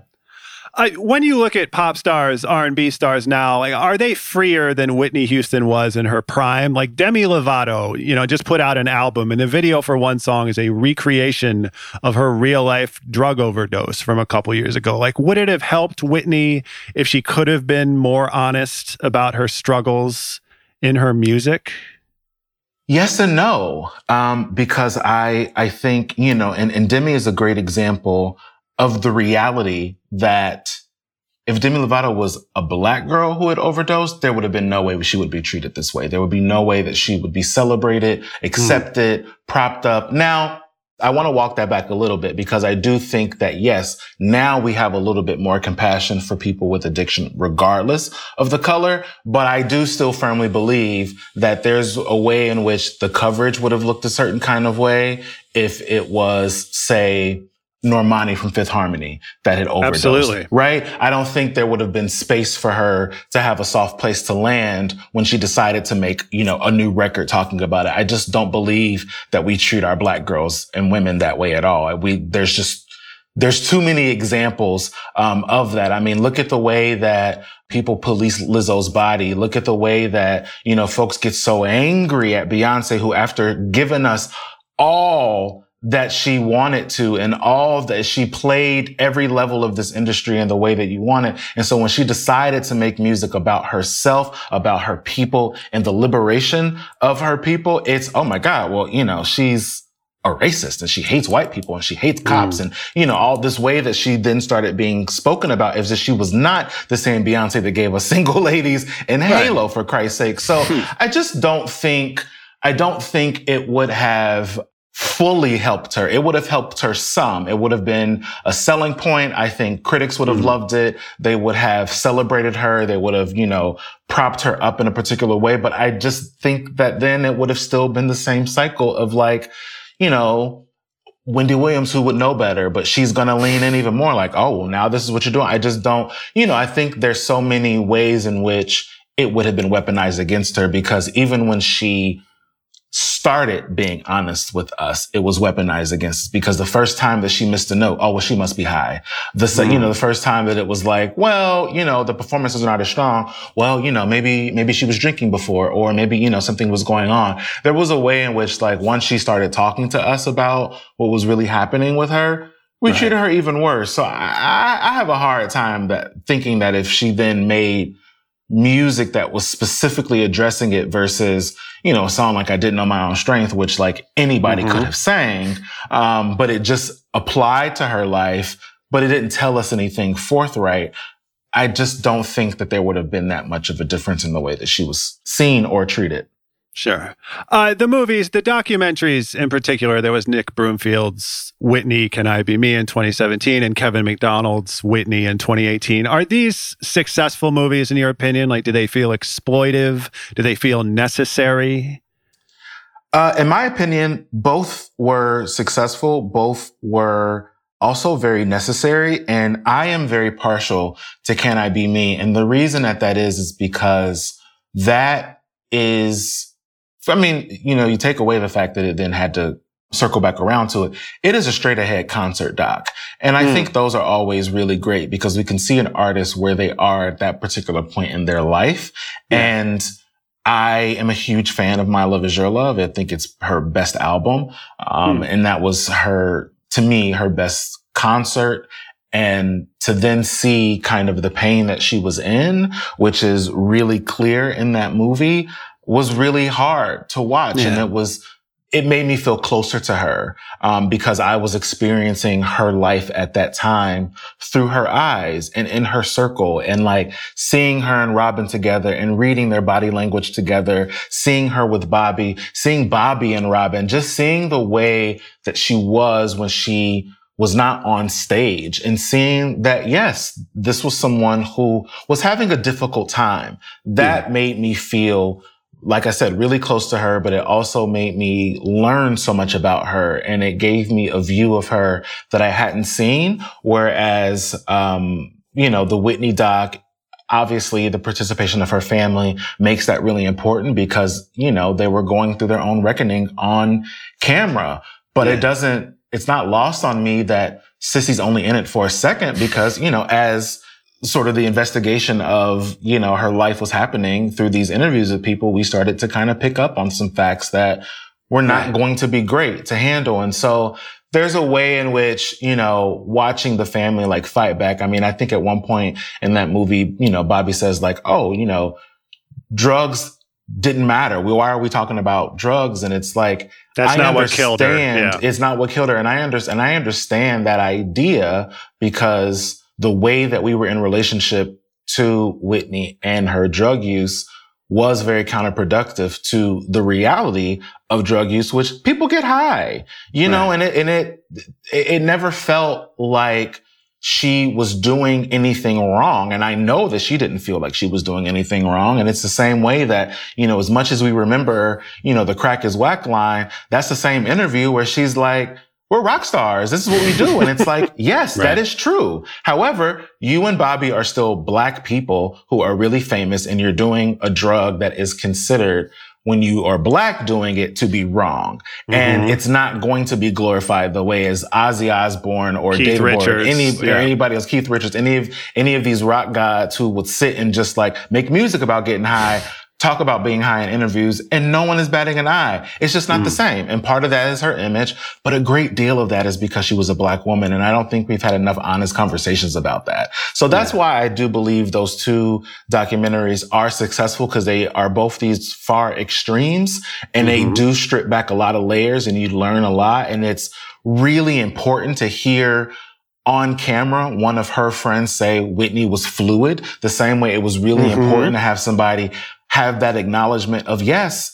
B: I, when you look at pop stars, R and B stars now, like are they freer than Whitney Houston was in her prime? Like Demi Lovato, you know, just put out an album, and the video for one song is a recreation of her real life drug overdose from a couple years ago. Like, would it have helped Whitney if she could have been more honest about her struggles in her music?
F: Yes and no, um, because I I think you know, and, and Demi is a great example of the reality that if Demi Lovato was a black girl who had overdosed, there would have been no way she would be treated this way. There would be no way that she would be celebrated, accepted, propped up. Now, I want to walk that back a little bit because I do think that yes, now we have a little bit more compassion for people with addiction, regardless of the color. But I do still firmly believe that there's a way in which the coverage would have looked a certain kind of way if it was, say, Normani from Fifth Harmony that had overdosed.
B: Absolutely.
F: Right? I don't think there would have been space for her to have a soft place to land when she decided to make, you know, a new record talking about it. I just don't believe that we treat our black girls and women that way at all. We, there's just, there's too many examples um, of that. I mean, look at the way that people police Lizzo's body. Look at the way that, you know, folks get so angry at Beyonce, who after giving us all that she wanted to and all that she played every level of this industry in the way that you wanted. And so when she decided to make music about herself, about her people and the liberation of her people, it's, oh my God, well, you know, she's a racist and she hates white people and she hates mm. cops and, you know, all this way that she then started being spoken about is that she was not the same Beyonce that gave us single ladies and Halo for Christ's sake. So I just don't think, I don't think it would have fully helped her. It would have helped her some. It would have been a selling point. I think critics would have hmm. loved it. They would have celebrated her. They would have, you know, propped her up in a particular way. But I just think that then it would have still been the same cycle of like, you know, Wendy Williams, who would know better, but she's going to lean in even more like, oh, well, now this is what you're doing. I just don't, you know, I think there's so many ways in which it would have been weaponized against her because even when she started being honest with us, it was weaponized against us because the first time that she missed a note, oh, well, she must be high. The, se- you know, the first time that it was like, well, you know, the performances are not as strong. Well, you know, maybe, maybe she was drinking before or maybe, you know, something was going on. There was a way in which like once she started talking to us about what was really happening with her, we treated her even worse. So I, I, I have a hard time that thinking that if she then made music that was specifically addressing it versus, you know, a song like I Didn't Know My Own Strength, which like anybody could have sang. Um, but it just applied to her life, but it didn't tell us anything forthright. I just don't think that there would have been that much of a difference in the way that she was seen or treated.
B: Sure. Uh, the movies, the documentaries in particular, there was Nick Broomfield's Whitney, Can I Be Me in 2017 and Kevin Macdonald's Whitney in 2018. Are these successful movies in your opinion? Like, do they feel exploitive? Do they feel necessary?
F: Uh, in my opinion, both were successful. Both were also very necessary. And I am very partial to Can I Be Me? And the reason that that is, is because that is, I mean, you know, you take away the fact that it then had to circle back around to it. It is a straight ahead concert doc. And I think those are always really great because we can see an artist where they are at that particular point in their life. And I am a huge fan of My Love Is Your Love. I think it's her best album. Um, and that was her, to me, her best concert. And to then see kind of the pain that she was in, which is really clear in that movie was really hard to watch. And it was, it made me feel closer to her, um, because I was experiencing her life at that time through her eyes and in her circle and like seeing her and Robyn together and reading their body language together, seeing her with Bobby, seeing Bobby and Robyn, just seeing the way that she was when she was not on stage and seeing that, yes, this was someone who was having a difficult time. That made me feel like I said, really close to her, but it also made me learn so much about her. And it gave me a view of her that I hadn't seen. Whereas, um, you know, the Whitney doc, obviously the participation of her family makes that really important because, you know, they were going through their own reckoning on camera, but it doesn't, it's not lost on me that Cissy's only in it for a second because, you know, as sort of the investigation of, you know, her life was happening through these interviews with people, we started to kind of pick up on some facts that were not going to be great to handle. And so there's a way in which, you know, watching the family like fight back. I mean, I think at one point in that movie, you know, Bobby says like, oh, you know, drugs didn't matter. Why are we talking about drugs? And it's like,
B: That's
F: I
B: not what killed her. Yeah.
F: It's not what killed her. And I understand, and I understand that idea because the way that we were in relationship to Whitney and her drug use was very counterproductive to the reality of drug use, which people get high, you know, and it, and it, it, it never felt like she was doing anything wrong. And I know that she didn't feel like she was doing anything wrong. And it's the same way that, you know, as much as we remember, you know, the crack is whack line, that's the same interview where she's like, we're rock stars. This is what we do. And it's like, yes,
B: Right.
F: that is true. However, you and Bobby are still black people who are really famous and you're doing a drug that is considered when you are black doing it to be wrong. And
B: Mhm.
F: it's not going to be glorified the way as Ozzy Osbourne or
B: Keith
F: David Bowie or
B: Richards,
F: any,
B: yeah.
F: or anybody else, Keith Richards, any of, any of these rock gods who would sit and just like make music about getting high, talk about being high in interviews, and no one is batting an eye. It's just not the same. And part of that is her image, but a great deal of that is because she was a black woman. And I don't think we've had enough honest conversations about that. So that's why I do believe those two documentaries are successful because they are both these far extremes and they do strip back a lot of layers and you learn a lot. And it's really important to hear on camera, one of her friends say Whitney was fluid, the same way it was really
B: Mhm.
F: important to have somebody have that acknowledgement of, yes,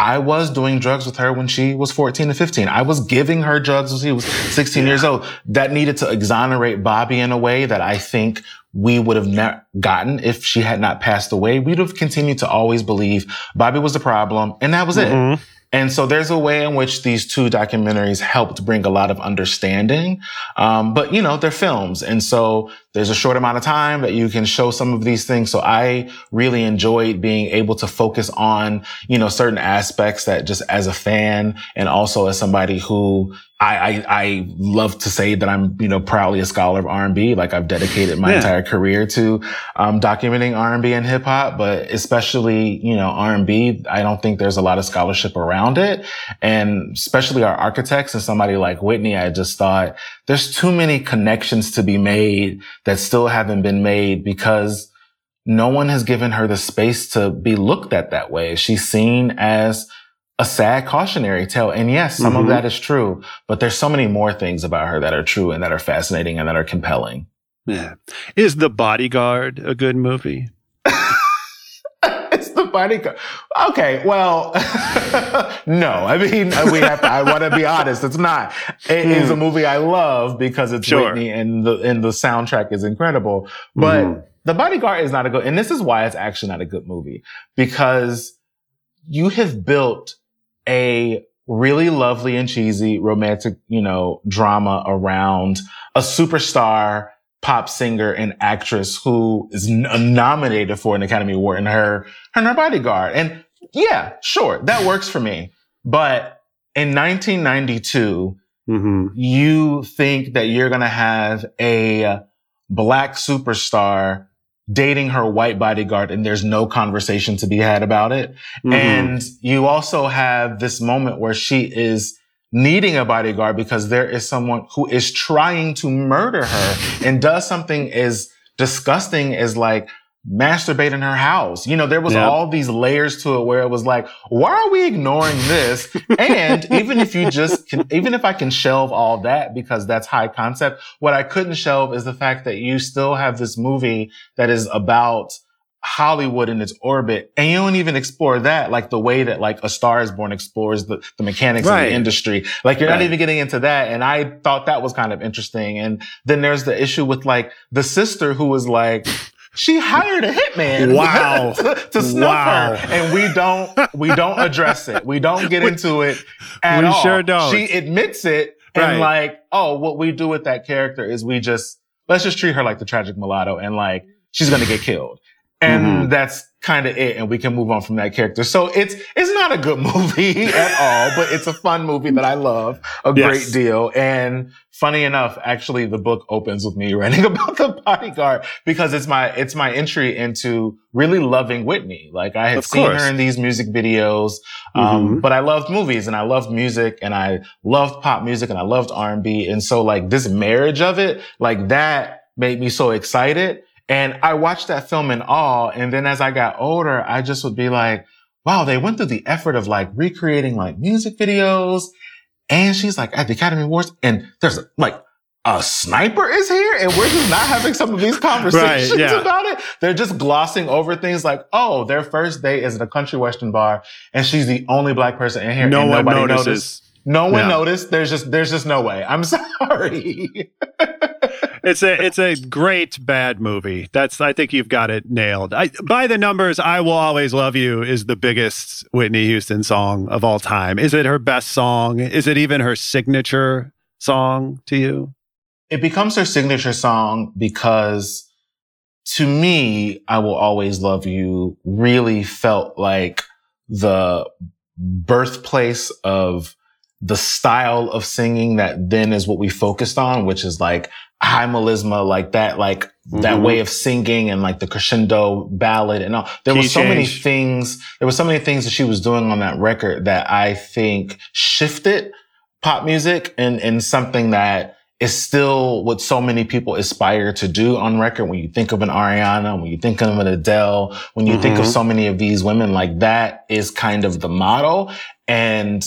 F: I was doing drugs with her when she was 14 to 15. I was giving her drugs when she was 16 years old. That needed to exonerate Bobby in a way that I think we would have not gotten if she had not passed away. We'd have continued to always believe Bobby was the problem and that was it.
B: Mhm.
F: And so there's a way in which these two documentaries helped bring a lot of understanding. Um, but you know, they're films. And so there's a short amount of time that you can show some of these things. So I really enjoyed being able to focus on, you know, certain aspects that just as a fan and also as somebody who I, I, I love to say that I'm, you know, proudly a scholar of R&B. Like I've dedicated my
B: Yeah.
F: entire career to, um, documenting R&B and hip hop, but especially, you know, R&B, I don't think there's a lot of scholarship around it. And especially our architects and somebody like Whitney, I just thought there's too many connections to be made that still haven't been made because no one has given her the space to be looked at that way. She's seen as a sad cautionary tale. And yes, some
B: Mhm.
F: of that is true, but there's so many more things about her that are true and that are fascinating and that are compelling.
B: Yeah. Is The Bodyguard a good movie?
F: Bodyguard. Okay, well, no. I mean, we have to. I want to be honest. It's not. It is a movie I love because it's
B: Hmm. Sure.
F: Whitney and the and the soundtrack is incredible. But
B: Mhm.
F: the bodyguard is not a good. And this is why it's actually not a good movie because you have built a really lovely and cheesy romantic, you know, drama around a superstar pop singer and actress who is n- nominated for an Academy Award in her, her, and her bodyguard. And yeah, sure, that works for me. But in 1992,
B: Mhm.
F: you think that you're going to have a black superstar dating her white bodyguard and there's no conversation to be had about it.
B: Mhm.
F: And you also have this moment where she is needing a bodyguard because there is someone who is trying to murder her and does something as disgusting as like masturbate in her house. You know, there was
B: Yep.
F: all these layers to it where it was like, why are we ignoring this? and even if you just can, even if I can shelve all that because that's high concept, what I couldn't shelve is the fact that you still have this movie that is about Hollywood in its orbit, and you don't even explore that like the way that like A Star Is Born explores the, the mechanics of the industry. Like you're
B: Right.
F: not even getting into that, and I thought that was kind of interesting. And then there's the issue with like the sister who was like. She hired a hitman
B: Wow.
F: to, to snuff
B: Wow.
F: her, and we don't we don't address it. We don't get into it at
B: we
F: all.
B: sure don't.
F: She admits it, and like, oh, what we do with that character is we just let's just treat her like the tragic mulatto, and like she's gonna get killed, and
B: Mhm.
F: that's kind of it, and we can move on from that character. So it's it's not a good movie at all, but it's a fun movie that I love a
B: Yes.
F: great deal. And funny enough, actually, the book opens with me writing about the bodyguard because it's my it's my entry into really loving Whitney. Like I had
B: Of
F: seen
B: course.
F: her in these music videos, um,
B: Mhm.
F: but I loved movies and I loved music and I loved pop music and I loved R and B. And so like this marriage of it, like that made me so excited. And I watched that film in awe. And then as I got older, I just would be like, wow, they went through the effort of like recreating like music videos. And she's like at the Academy Awards and there's like a sniper is here and we're just not having some of these conversations
B: yeah.
F: about it. They're just glossing over things like, oh, their first date is at a country western bar and she's the only black person in here.
B: no
F: and
B: one
F: nobody
B: notices.
F: noticed. No one
B: Yeah.
F: noticed. There's just there's just no way. I'm sorry.
B: It's a it's a great bad movie. That's I think you've got it nailed. I, by the numbers, "I Will Always Love You" is the biggest Whitney Houston song of all time. Is it her best song? Is it even her signature song to you?
F: It becomes her signature song because to me, I will always love you really felt like the birthplace of the style of singing that then is what we focused on, which is like high melisma, like that, like that
B: Mhm.
F: way of singing and like the crescendo ballad and all. There
B: Key
F: were so many things, there were so many things that she was doing on that record that I think shifted pop music and, and something that is still what so many people aspire to do on record. When you think of an Ariana, when you think of an Adele, when you think of
B: Mhm.
F: so many of these women, like that is kind of the model. And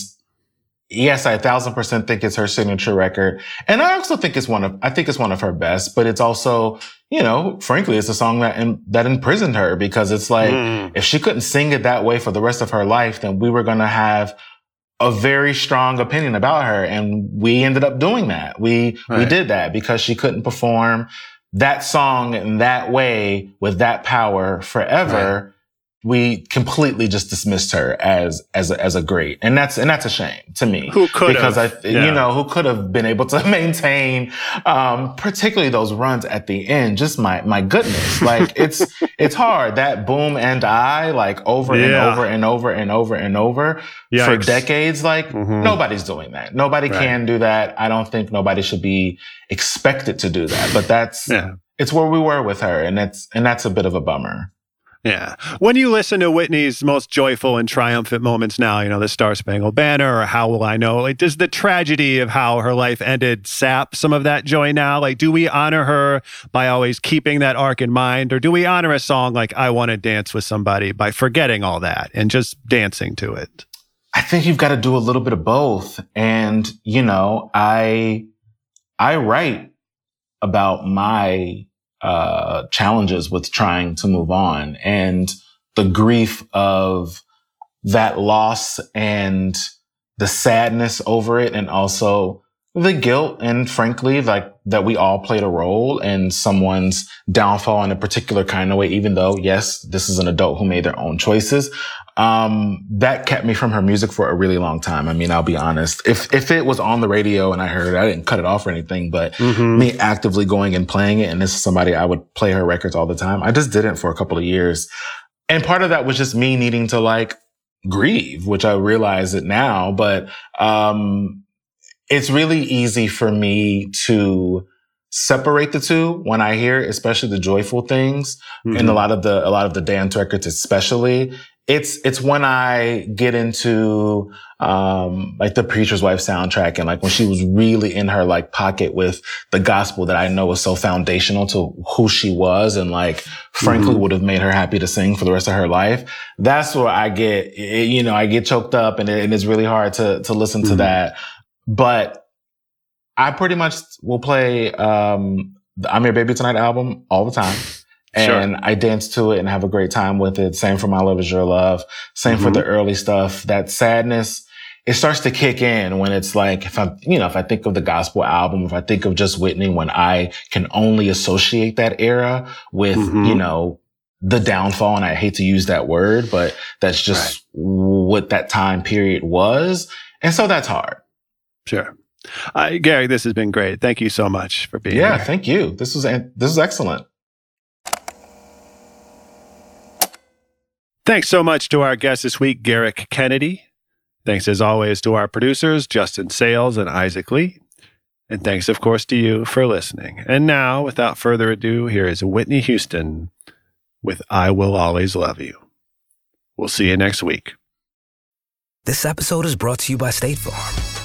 F: yes, I a thousand percent think it's her signature record. And I also think it's one of, I think it's one of her best, but it's also, you know, frankly, it's a song that, in, that imprisoned her because it's like,
B: Mm.
F: if she couldn't sing it that way for the rest of her life, then we were going to have a very strong opinion about her. And we ended up doing that. We, we did that because she couldn't perform that song in that way with that power forever. We completely just dismissed her as, as, a, as a great. And that's, and that's a shame to me.
B: Who could
F: Because I,
B: Yeah.
F: you know, who could have been able to maintain, um, particularly those runs at the end. Just my, my goodness. Like it's, it's hard. That boom and I, like over
B: Yeah.
F: and over and over and over and over for decades. Like
B: Mhm.
F: nobody's doing that. Nobody
B: Right.
F: can do that. I don't think nobody should be expected to do that. But that's
B: Yeah.
F: it's where we were with her, and that's and that's a bit of a bummer.
B: Yeah. When you listen to Whitney's most joyful and triumphant moments now, you know, the Star Spangled Banner or How Will I Know? Like, does the tragedy of how her life ended sap some of that joy now? Like, do we honor her by always keeping that arc in mind? Or do we honor a song like I Want to Dance with Somebody by forgetting all that and just dancing to it?
F: I think you've got to do a little bit of both. And, you know, I, I write about my, uh, challenges with trying to move on. And the grief of that loss and the sadness over it and also the guilt and frankly like that we all played a role in someone's downfall in a particular kind of way even though yes this is an adult who made their own choices. Um that kept me from her music for a really long time. I mean i'll be honest. If if it was on the radio and i heard it i didn't cut it off or anything but
B: Mhm.
F: me actively going and playing it and this is somebody i would play her records all the time i just didn't for a couple of years. And part of that was just me needing to like grieve which i realize it now but um it's really easy for me to separate the two when I hear, especially the joyful things and a lot of the, a lot of the dance records, especially. It's, it's when I get into, um, like the preacher's wife soundtrack and like when she was really in her like pocket with the gospel that I know was so foundational to who she was and like frankly
B: Mhm.
F: would have made her happy to sing for the rest of her life. That's where I get, it- you know, I get choked up and, it, and it's really hard to, to listen to
B: Mhm.
F: that. But I pretty much will play um the I'm Your Baby Tonight album all the time.
B: Sure.
F: And I dance to it and have a great time with it. Same for My Love Is Your Love. Same for
B: Mhm.
F: the early stuff. That sadness, it starts to kick in when it's like, if I'm, you know, if I think of the gospel album, if I think of just Whitney, when I can only associate that era with,
B: Mhm.
F: you know, the downfall. And I hate to use that word, but that's just what that time period was. And so that's hard.
B: Sure. Uh, Gary, this has been great. Thank you so much for being
F: Yeah,
B: here.
F: Yeah, thank you. This was this is excellent.
B: Thanks so much to our guest this week, Gerrick Kennedy. Thanks as always to our producers, Justin Sayles and Isaac Lee. And thanks, of course, to you for listening. And now, without further ado, here is Whitney Houston with I Will Always Love You. We'll see you next week.
G: This episode is brought to you by State Farm.